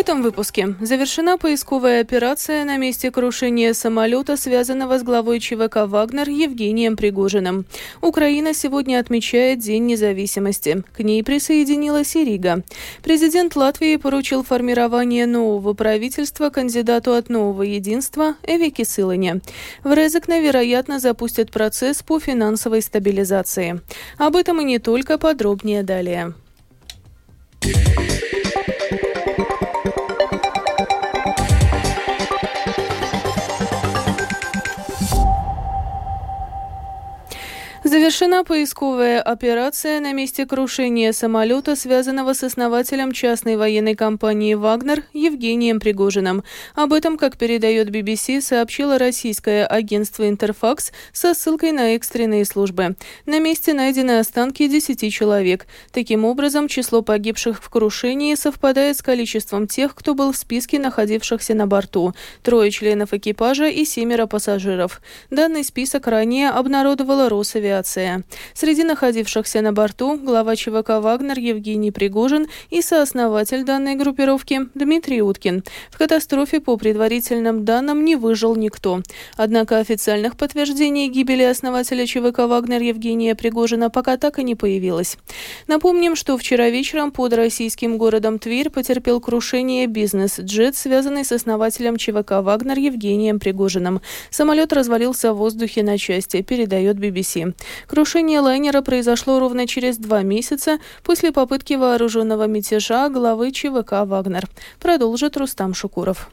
этом выпуске завершена поисковая операция на месте крушения самолета, связанного с главой ЧВК «Вагнер» Евгением Пригожиным. Украина сегодня отмечает День независимости. К ней присоединилась и Рига. Президент Латвии поручил формирование нового правительства кандидату от нового единства Эвике Сылыне. В Резекне, вероятно, запустят процесс по финансовой стабилизации. Об этом и не только, подробнее далее. Завершена поисковая операция на месте крушения самолета, связанного с основателем частной военной компании «Вагнер» Евгением Пригожиным. Об этом, как передает BBC, сообщило российское агентство «Интерфакс» со ссылкой на экстренные службы. На месте найдены останки 10 человек. Таким образом, число погибших в крушении совпадает с количеством тех, кто был в списке находившихся на борту. Трое членов экипажа и семеро пассажиров. Данный список ранее обнародовала Росавиация авиация. Среди находившихся на борту глава ЧВК «Вагнер» Евгений Пригожин и сооснователь данной группировки Дмитрий Уткин. В катастрофе, по предварительным данным, не выжил никто. Однако официальных подтверждений гибели основателя ЧВК «Вагнер» Евгения Пригожина пока так и не появилось. Напомним, что вчера вечером под российским городом Тверь потерпел крушение бизнес-джет, связанный с основателем ЧВК «Вагнер» Евгением Пригожиным. Самолет развалился в воздухе на части, передает BBC. Крушение лайнера произошло ровно через два месяца после попытки вооруженного мятежа главы ЧВК «Вагнер». Продолжит Рустам Шукуров.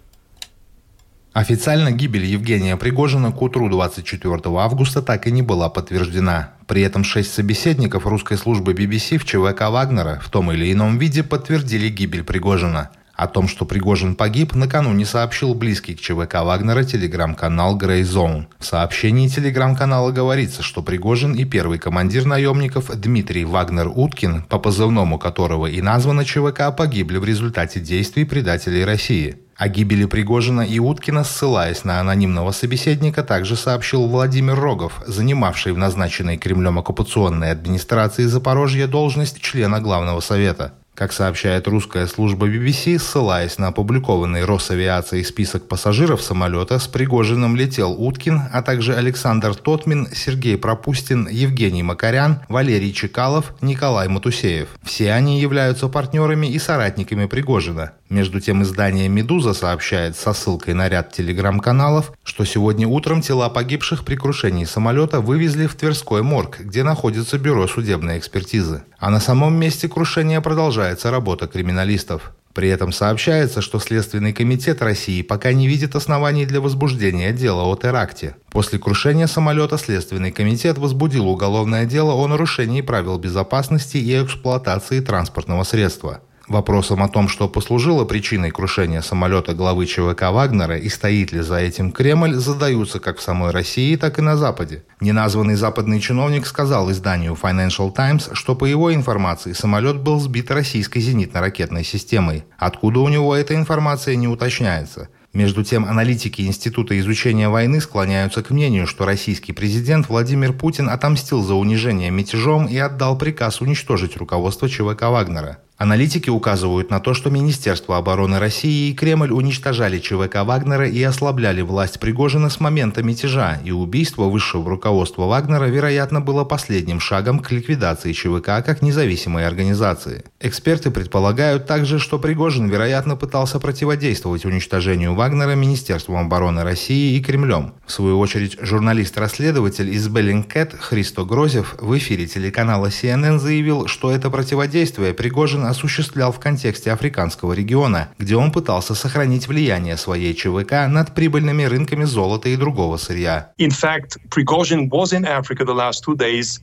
Официально гибель Евгения Пригожина к утру 24 августа так и не была подтверждена. При этом шесть собеседников русской службы BBC в ЧВК Вагнера в том или ином виде подтвердили гибель Пригожина. О том, что Пригожин погиб, накануне сообщил близкий к ЧВК Вагнера телеграм-канал Grey Zone. В сообщении телеграм-канала говорится, что Пригожин и первый командир наемников Дмитрий Вагнер-Уткин, по позывному которого и названо ЧВК, погибли в результате действий предателей России. О гибели Пригожина и Уткина, ссылаясь на анонимного собеседника, также сообщил Владимир Рогов, занимавший в назначенной Кремлем оккупационной администрации Запорожья должность члена Главного Совета. Как сообщает русская служба BBC, ссылаясь на опубликованный Росавиацией список пассажиров самолета, с Пригожиным летел Уткин, а также Александр Тотмин, Сергей Пропустин, Евгений Макарян, Валерий Чекалов, Николай Матусеев. Все они являются партнерами и соратниками Пригожина. Между тем издание «Медуза» сообщает со ссылкой на ряд телеграм-каналов, что сегодня утром тела погибших при крушении самолета вывезли в Тверской морг, где находится бюро судебной экспертизы. А на самом месте крушения продолжается работа криминалистов. При этом сообщается, что Следственный комитет России пока не видит оснований для возбуждения дела о теракте. После крушения самолета Следственный комитет возбудил уголовное дело о нарушении правил безопасности и эксплуатации транспортного средства. Вопросом о том, что послужило причиной крушения самолета главы ЧВК Вагнера и стоит ли за этим Кремль, задаются как в самой России, так и на Западе. Неназванный западный чиновник сказал изданию Financial Times, что по его информации самолет был сбит российской зенитно-ракетной системой. Откуда у него эта информация не уточняется. Между тем, аналитики Института изучения войны склоняются к мнению, что российский президент Владимир Путин отомстил за унижение мятежом и отдал приказ уничтожить руководство ЧВК Вагнера. Аналитики указывают на то, что Министерство обороны России и Кремль уничтожали ЧВК Вагнера и ослабляли власть Пригожина с момента мятежа, и убийство высшего руководства Вагнера, вероятно, было последним шагом к ликвидации ЧВК как независимой организации. Эксперты предполагают также, что Пригожин, вероятно, пытался противодействовать уничтожению Вагнера Министерством обороны России и Кремлем. В свою очередь, журналист-расследователь из Беллингкэт Христо Грозев в эфире телеканала CNN заявил, что это противодействие Пригожин осуществлял в контексте африканского региона, где он пытался сохранить влияние своей ЧВК над прибыльными рынками золота и другого сырья.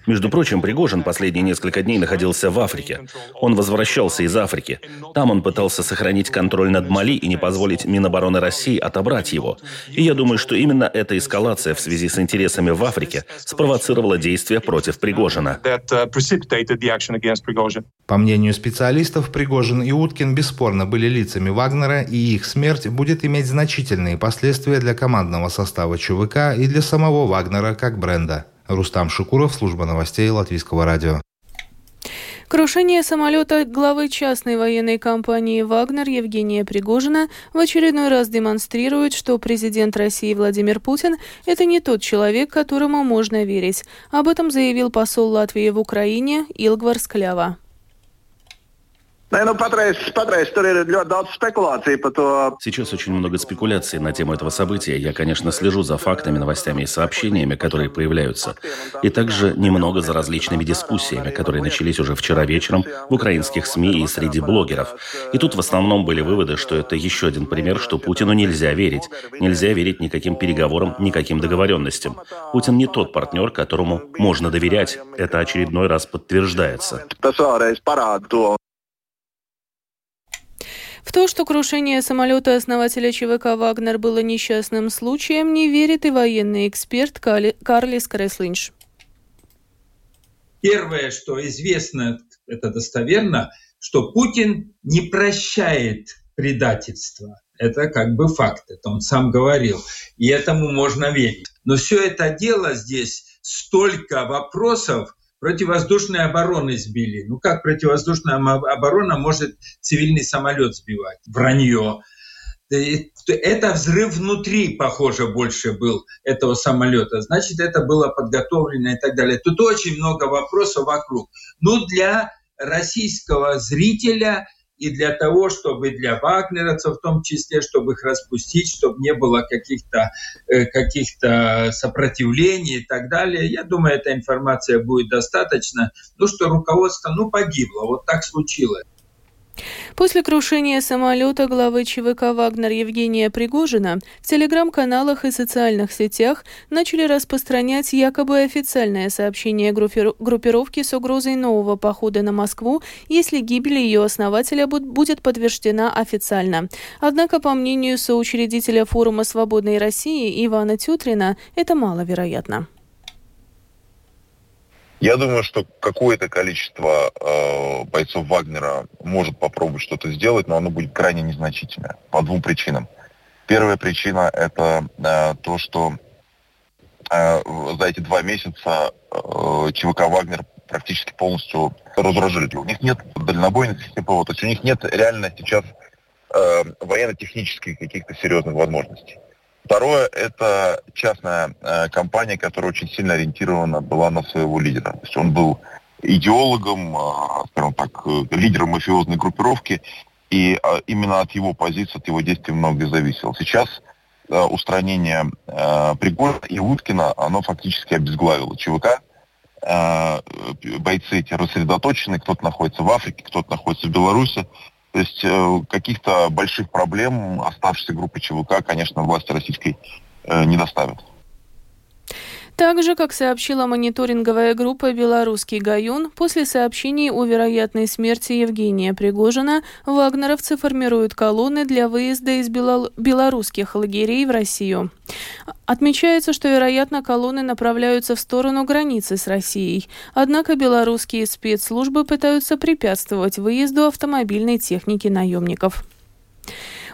Между прочим, Пригожин последние несколько дней находился в Африке. Он возвращался из Африки. Там он пытался сохранить контроль над Мали и не позволить Минобороны России отобрать его. И я думаю, что именно эта эскалация в связи с интересами в Африке спровоцировала действия против Пригожина. Uh, По мнению специалистов, специалистов Пригожин и Уткин бесспорно были лицами Вагнера, и их смерть будет иметь значительные последствия для командного состава ЧВК и для самого Вагнера как бренда. Рустам Шукуров, служба новостей Латвийского радио. Крушение самолета главы частной военной компании «Вагнер» Евгения Пригожина в очередной раз демонстрирует, что президент России Владимир Путин – это не тот человек, которому можно верить. Об этом заявил посол Латвии в Украине Илгвар Склява. Сейчас очень много спекуляций на тему этого события. Я, конечно, слежу за фактами, новостями и сообщениями, которые появляются. И также немного за различными дискуссиями, которые начались уже вчера вечером в украинских СМИ и среди блогеров. И тут в основном были выводы, что это еще один пример, что Путину нельзя верить. Нельзя верить никаким переговорам, никаким договоренностям. Путин не тот партнер, которому можно доверять. Это очередной раз подтверждается. В то, что крушение самолета основателя ЧВК «Вагнер» было несчастным случаем, не верит и военный эксперт Карлис Креслинш. Первое, что известно, это достоверно, что Путин не прощает предательство. Это как бы факт, это он сам говорил. И этому можно верить. Но все это дело здесь столько вопросов, противовоздушной обороны сбили. Ну как противовоздушная оборона может цивильный самолет сбивать? Вранье. Это взрыв внутри, похоже, больше был этого самолета. Значит, это было подготовлено и так далее. Тут очень много вопросов вокруг. Ну, для российского зрителя и для того, чтобы для вагнеровцев в том числе, чтобы их распустить, чтобы не было каких-то э, каких сопротивлений и так далее. Я думаю, эта информация будет достаточно. Ну, что руководство, ну, погибло. Вот так случилось. После крушения самолета главы ЧВК «Вагнер» Евгения Пригожина в телеграм-каналах и социальных сетях начали распространять якобы официальное сообщение группировки с угрозой нового похода на Москву, если гибель ее основателя будет подтверждена официально. Однако, по мнению соучредителя форума «Свободной России» Ивана Тютрина, это маловероятно. Я думаю, что какое-то количество э, бойцов Вагнера может попробовать что-то сделать, но оно будет крайне незначительное по двум причинам. Первая причина это э, то, что э, за эти два месяца э, ЧВК Вагнер практически полностью разоружили. У них нет дальнобойных систем ПВО, то есть у них нет реально сейчас э, военно-технических каких-то серьезных возможностей. Второе – это частная э, компания, которая очень сильно ориентирована была на своего лидера. То есть он был идеологом, э, скажем так, э, лидером мафиозной группировки, и э, именно от его позиции, от его действий многое зависело. Сейчас э, устранение э, Пригожина и Уткина, оно фактически обезглавило ЧВК. Э, бойцы эти рассредоточены, кто-то находится в Африке, кто-то находится в Беларуси. То есть э, каких-то больших проблем оставшейся группы ЧВК, конечно, власти российской э, не доставят. Также, как сообщила мониторинговая группа «Белорусский Гаюн», после сообщений о вероятной смерти Евгения Пригожина, вагнеровцы формируют колонны для выезда из белорусских лагерей в Россию. Отмечается, что, вероятно, колонны направляются в сторону границы с Россией. Однако белорусские спецслужбы пытаются препятствовать выезду автомобильной техники наемников.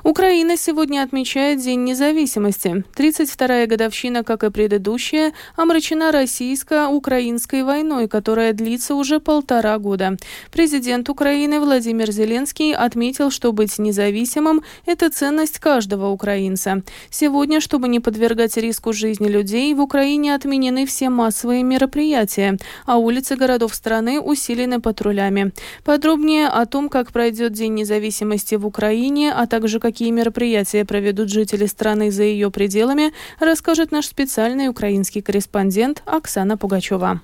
Украина сегодня отмечает День независимости. 32-я годовщина, как и предыдущая, омрачена российско-украинской войной, которая длится уже полтора года. Президент Украины Владимир Зеленский отметил, что быть независимым – это ценность каждого украинца. Сегодня, чтобы не подвергать риску жизни людей, в Украине отменены все массовые мероприятия, а улицы городов страны усилены патрулями. Подробнее о том, как пройдет День независимости в Украине, а также как какие мероприятия проведут жители страны за ее пределами, расскажет наш специальный украинский корреспондент Оксана Пугачева.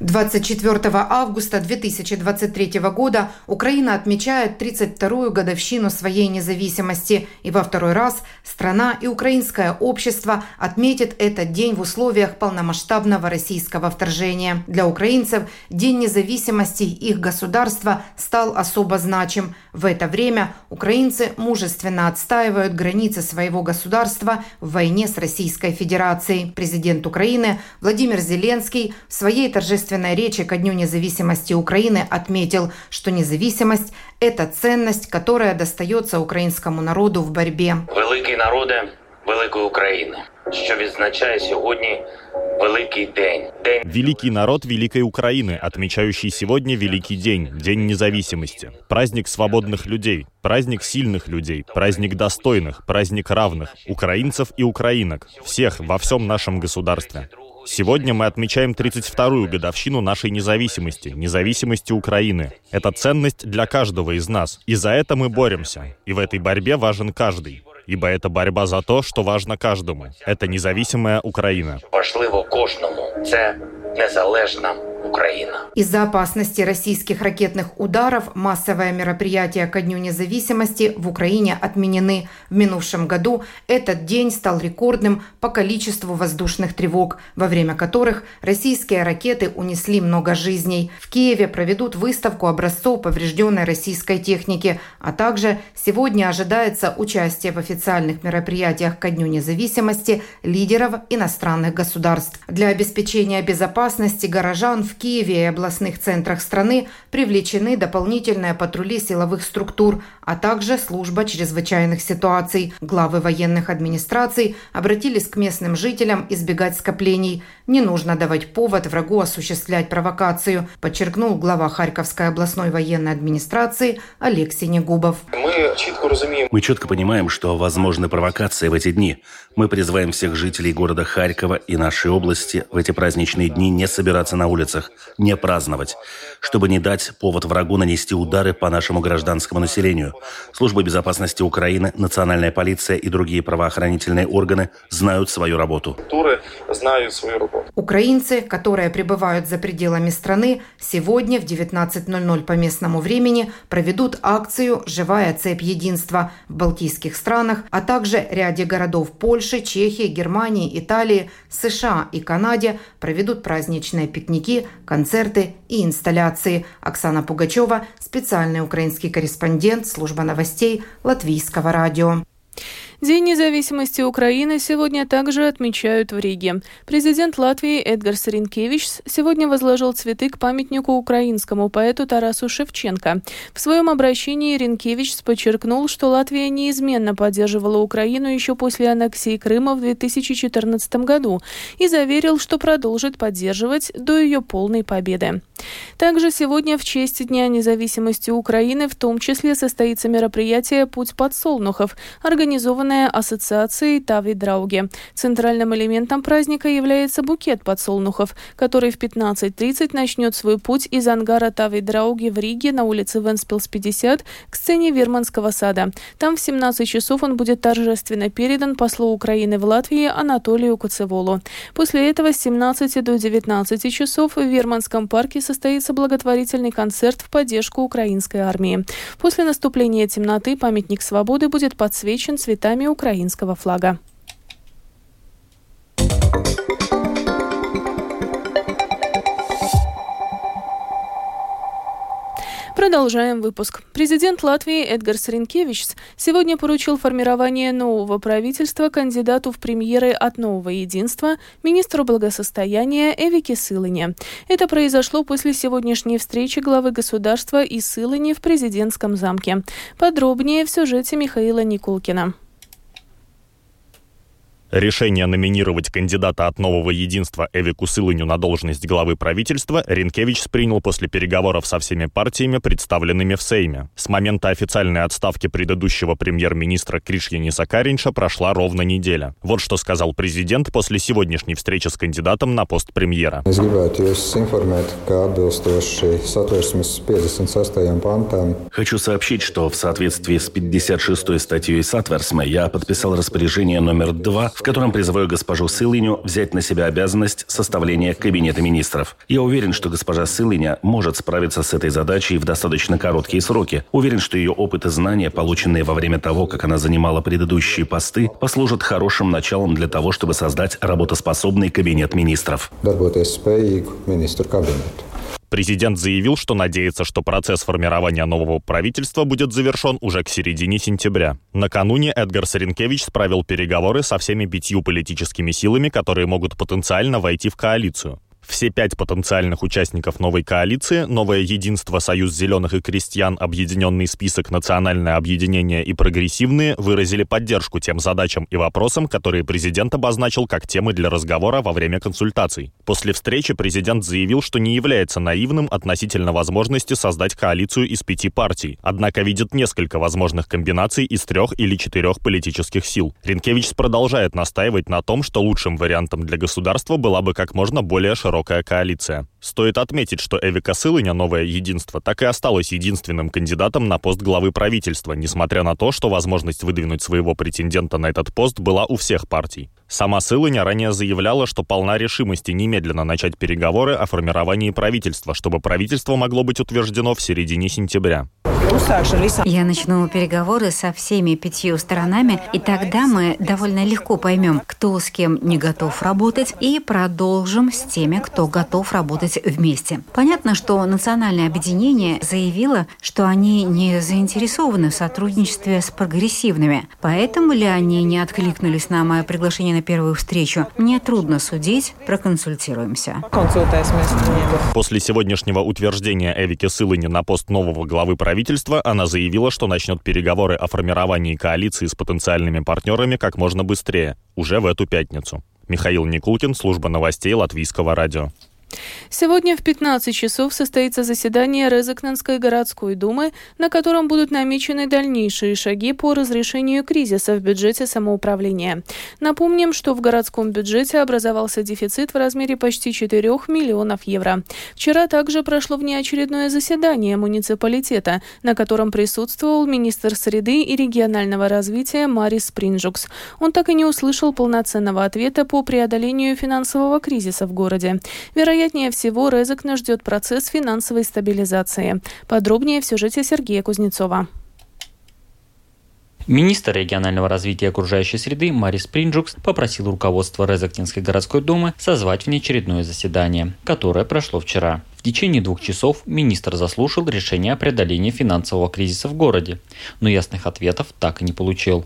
24 августа 2023 года Украина отмечает 32-ю годовщину своей независимости, и во второй раз страна и украинское общество отметят этот день в условиях полномасштабного российского вторжения. Для украинцев День независимости их государства стал особо значим. В это время украинцы мужественно отстаивают границы своего государства в войне с Российской Федерацией. Президент Украины Владимир Зеленский в своей торжественной торжественной речи ко Дню независимости Украины отметил, что независимость – это ценность, которая достается украинскому народу в борьбе. Великий народе, великої України, що відзначає сьогодні Великий день. день. Великий народ Великой Украины, отмечающий сегодня Великий день, День независимости. Праздник свободных людей, праздник сильных людей, праздник достойных, праздник равных, украинцев и украинок, всех во всем нашем государстве. Сегодня мы отмечаем 32-ю годовщину нашей независимости, независимости Украины. Это ценность для каждого из нас, и за это мы боремся. И в этой борьбе важен каждый ибо это борьба за то, что важно каждому. Это независимая Украина. Важливо кожному. Це незалежна Украина. Из-за опасности российских ракетных ударов массовое мероприятие ко Дню независимости в Украине отменены. В минувшем году этот день стал рекордным по количеству воздушных тревог, во время которых российские ракеты унесли много жизней. В Киеве проведут выставку образцов поврежденной российской техники, а также сегодня ожидается участие в официальных мероприятиях ко Дню независимости лидеров иностранных государств. Для обеспечения безопасности горожан в Киеве и областных центрах страны привлечены дополнительные патрули силовых структур, а также служба чрезвычайных ситуаций. Главы военных администраций обратились к местным жителям избегать скоплений. Не нужно давать повод врагу осуществлять провокацию, подчеркнул глава Харьковской областной военной администрации Алексей Негубов. Мы четко разумеем. Мы четко понимаем, что возможны провокации в эти дни. Мы призываем всех жителей города Харькова и нашей области в эти праздничные дни не собираться на улицах, не праздновать, чтобы не дать повод врагу нанести удары по нашему гражданскому населению. Служба безопасности Украины, национальная полиция и другие правоохранительные органы знают свою работу. знают свою работу. Украинцы, которые пребывают за пределами страны, сегодня в 19.00 по местному времени проведут акцию «Живая цепь единства» в балтийских странах, а также ряде городов Польши, Чехии, Германии, Италии, США и Канаде проведут праздничные пикники, концерты и инсталляции. Оксана Пугачева, специальный украинский корреспондент, служба новостей Латвийского радио. День независимости Украины сегодня также отмечают в Риге. Президент Латвии Эдгар Саренкевич сегодня возложил цветы к памятнику украинскому поэту Тарасу Шевченко. В своем обращении Ренкевич подчеркнул, что Латвия неизменно поддерживала Украину еще после аннексии Крыма в 2014 году и заверил, что продолжит поддерживать до ее полной победы. Также сегодня в честь Дня независимости Украины в том числе состоится мероприятие «Путь подсолнухов», организованное организованная ассоциацией Тави Драуги. Центральным элементом праздника является букет подсолнухов, который в 15.30 начнет свой путь из ангара Тави Драуги в Риге на улице Венспилс 50 к сцене Верманского сада. Там в 17 часов он будет торжественно передан послу Украины в Латвии Анатолию Куцеволу. После этого с 17 до 19 часов в Верманском парке состоится благотворительный концерт в поддержку украинской армии. После наступления темноты памятник свободы будет подсвечен цветами цветами украинского флага. Продолжаем выпуск. Президент Латвии Эдгар Саренкевич сегодня поручил формирование нового правительства кандидату в премьеры от Нового Единства, министру благосостояния Эвике Сылыне. Это произошло после сегодняшней встречи главы государства и Сылыни в президентском замке. Подробнее в сюжете Михаила Никулкина. Решение номинировать кандидата от нового единства Эвику Сылыню на должность главы правительства Ренкевич принял после переговоров со всеми партиями, представленными в Сейме. С момента официальной отставки предыдущего премьер-министра Кришьяниса Каринша прошла ровно неделя. Вот что сказал президент после сегодняшней встречи с кандидатом на пост премьера. Хочу сообщить, что в соответствии с 56 статьей Сатверсме я подписал распоряжение номер 2, в котором призываю госпожу Силиню взять на себя обязанность составления Кабинета министров. Я уверен, что госпожа Силиня может справиться с этой задачей в достаточно короткие сроки. Уверен, что ее опыт и знания, полученные во время того, как она занимала предыдущие посты, послужат хорошим началом для того, чтобы создать работоспособный Кабинет министров. Президент заявил, что надеется, что процесс формирования нового правительства будет завершен уже к середине сентября. Накануне Эдгар Саренкевич справил переговоры со всеми пятью политическими силами, которые могут потенциально войти в коалицию. Все пять потенциальных участников новой коалиции «Новое единство», «Союз зеленых и крестьян», «Объединенный список», «Национальное объединение» и «Прогрессивные» выразили поддержку тем задачам и вопросам, которые президент обозначил как темы для разговора во время консультаций. После встречи президент заявил, что не является наивным относительно возможности создать коалицию из пяти партий, однако видит несколько возможных комбинаций из трех или четырех политических сил. Ренкевич продолжает настаивать на том, что лучшим вариантом для государства была бы как можно более широкая широкая коалиция. Стоит отметить, что Эвика Сылыня, новое единство, так и осталось единственным кандидатом на пост главы правительства, несмотря на то, что возможность выдвинуть своего претендента на этот пост была у всех партий. Сама Сылыня ранее заявляла, что полна решимости немедленно начать переговоры о формировании правительства, чтобы правительство могло быть утверждено в середине сентября. Я начну переговоры со всеми пятью сторонами, и тогда мы довольно легко поймем, кто с кем не готов работать, и продолжим с теми, кто готов работать вместе. Понятно, что национальное объединение заявило, что они не заинтересованы в сотрудничестве с прогрессивными. Поэтому ли они не откликнулись на мое приглашение на первую встречу, мне трудно судить, проконсультируемся. После сегодняшнего утверждения Эвики Сылыни на пост нового главы правительства правительства, она заявила, что начнет переговоры о формировании коалиции с потенциальными партнерами как можно быстрее, уже в эту пятницу. Михаил Никулкин, служба новостей Латвийского радио. Сегодня в 15 часов состоится заседание Резакненской городской думы, на котором будут намечены дальнейшие шаги по разрешению кризиса в бюджете самоуправления. Напомним, что в городском бюджете образовался дефицит в размере почти 4 миллионов евро. Вчера также прошло внеочередное заседание муниципалитета, на котором присутствовал министр среды и регионального развития Марис Принжукс. Он так и не услышал полноценного ответа по преодолению финансового кризиса в городе. Вероятно, Вероятнее всего, Резекна ждет процесс финансовой стабилизации. Подробнее в сюжете Сергея Кузнецова. Министр регионального развития окружающей среды Марис Принджукс попросил руководство Резактинской городской думы созвать внеочередное заседание, которое прошло вчера. В течение двух часов министр заслушал решение о преодолении финансового кризиса в городе, но ясных ответов так и не получил.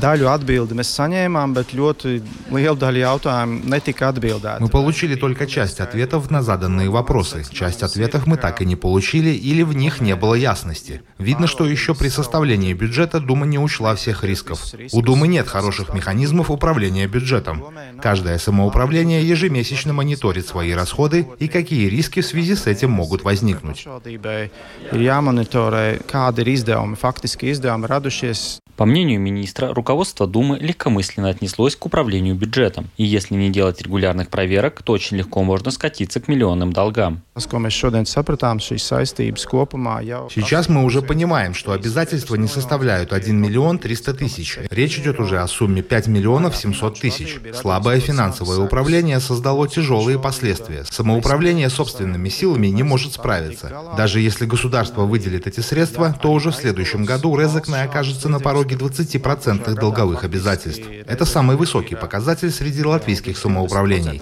Daļu atbildi mēs saņēmām, bet ļoti liela daļa jautājumu netika atbildēta. Мы получили только часть ответов на заданные вопросы. Часть ответов мы так и не получили или в них не было ясности. Видно, что еще при составлении бюджета Дума не учла всех рисков. У Думы нет хороших механизмов управления бюджетом. Каждое самоуправление ежемесячно мониторит свои расходы и какие риски в связи с этим могут возникнуть. По мнению министра, руководство Думы легкомысленно отнеслось к управлению бюджетом. И если не делать регулярных проверок, то очень легко можно скатиться к миллионным долгам. Сейчас мы уже понимаем, что обязательства не составляют 1 миллион 300 тысяч. Речь идет уже о сумме 5 миллионов 700 тысяч. Слабое финансовое управление создало тяжелые последствия. Самоуправление собственными силами не может справиться. Даже если государство выделит эти средства, то уже в следующем году Резекне окажется на пороге 20% 1,5% долговых обязательств. Это самый высокий показатель среди латвийских самоуправлений.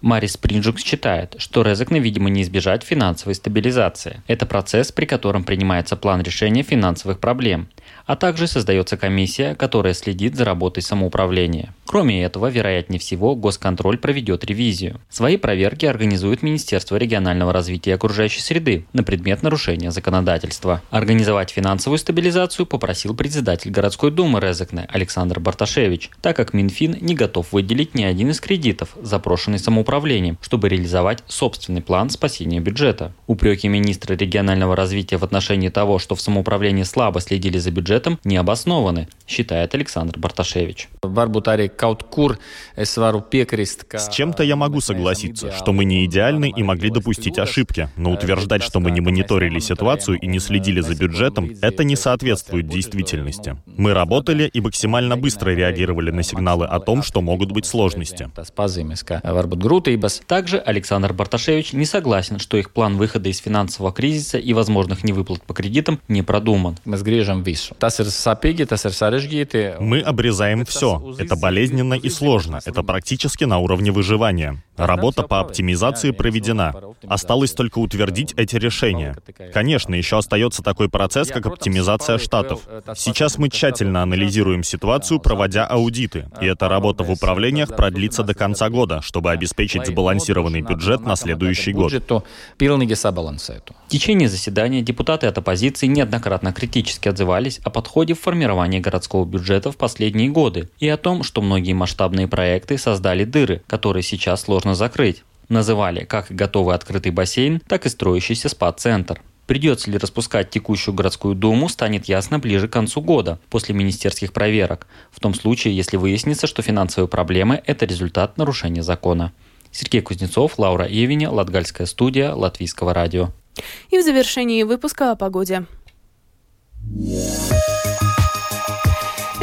Марис Принджук считает, что Резекна, видимо, не избежать финансовой стабилизации. Это процесс, при котором принимается план решения финансовых проблем, а также создается комиссия, которая следит за работой самоуправления. Кроме этого, вероятнее всего, госконтроль проведет ревизию. Свои проверки организует Министерство регионального развития и окружающей среды на предмет нарушения законодательства. Организовать финансовую стабилизацию попросил председатель городской думы Резекне Александр Барташевич, так как Минфин не готов выделить ни один из кредитов, запрошенный самоуправлением, чтобы реализовать собственный план спасения бюджета. Упреки министра регионального развития в отношении того, что в самоуправлении слабо следили за бюджетом, этом не обоснованы, считает Александр Барташевич. С чем-то я могу согласиться, что мы не идеальны и могли допустить ошибки, но утверждать, что мы не мониторили ситуацию и не следили за бюджетом, это не соответствует действительности. Мы работали и максимально быстро реагировали на сигналы о том, что могут быть сложности. Также Александр Барташевич не согласен, что их план выхода из финансового кризиса и возможных невыплат по кредитам не продуман. Мы обрезаем все. Это болезненно и сложно. Это практически на уровне выживания. Работа по оптимизации проведена. Осталось только утвердить эти решения. Конечно, еще остается такой процесс, как оптимизация штатов. Сейчас мы тщательно анализируем ситуацию, проводя аудиты, и эта работа в управлениях продлится до конца года, чтобы обеспечить сбалансированный бюджет на следующий год. В течение заседания депутаты от оппозиции неоднократно критически отзывались о подходе в формировании городского бюджета в последние годы и о том, что многие масштабные проекты создали дыры, которые сейчас сложно закрыть. Называли как готовый открытый бассейн, так и строящийся спа-центр. Придется ли распускать текущую городскую думу, станет ясно ближе к концу года, после министерских проверок, в том случае, если выяснится, что финансовые проблемы – это результат нарушения закона. Сергей Кузнецов, Лаура Евини, Латгальская студия, Латвийского радио. И в завершении выпуска о погоде. Yeah.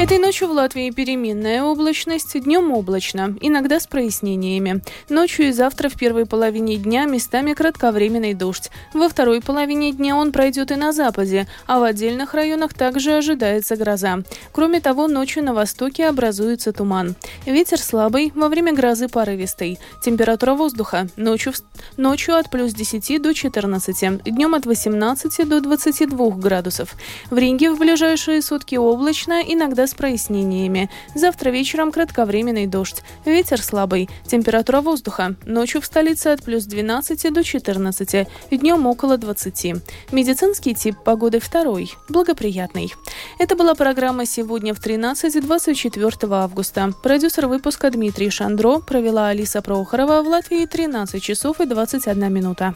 Этой ночью в Латвии переменная облачность, днем облачно, иногда с прояснениями. Ночью и завтра в первой половине дня местами кратковременный дождь. Во второй половине дня он пройдет и на западе, а в отдельных районах также ожидается гроза. Кроме того, ночью на востоке образуется туман. Ветер слабый, во время грозы порывистый. Температура воздуха ночью, ночью от плюс 10 до 14, днем от 18 до 22 градусов. В Ринге в ближайшие сутки облачно, иногда с прояснениями. Завтра вечером кратковременный дождь. Ветер слабый. Температура воздуха. Ночью в столице от плюс 12 до 14. Днем около 20. Медицинский тип погоды второй. Благоприятный. Это была программа «Сегодня в 13-24 августа». Продюсер выпуска Дмитрий Шандро провела Алиса Прохорова в Латвии 13 часов и 21 минута.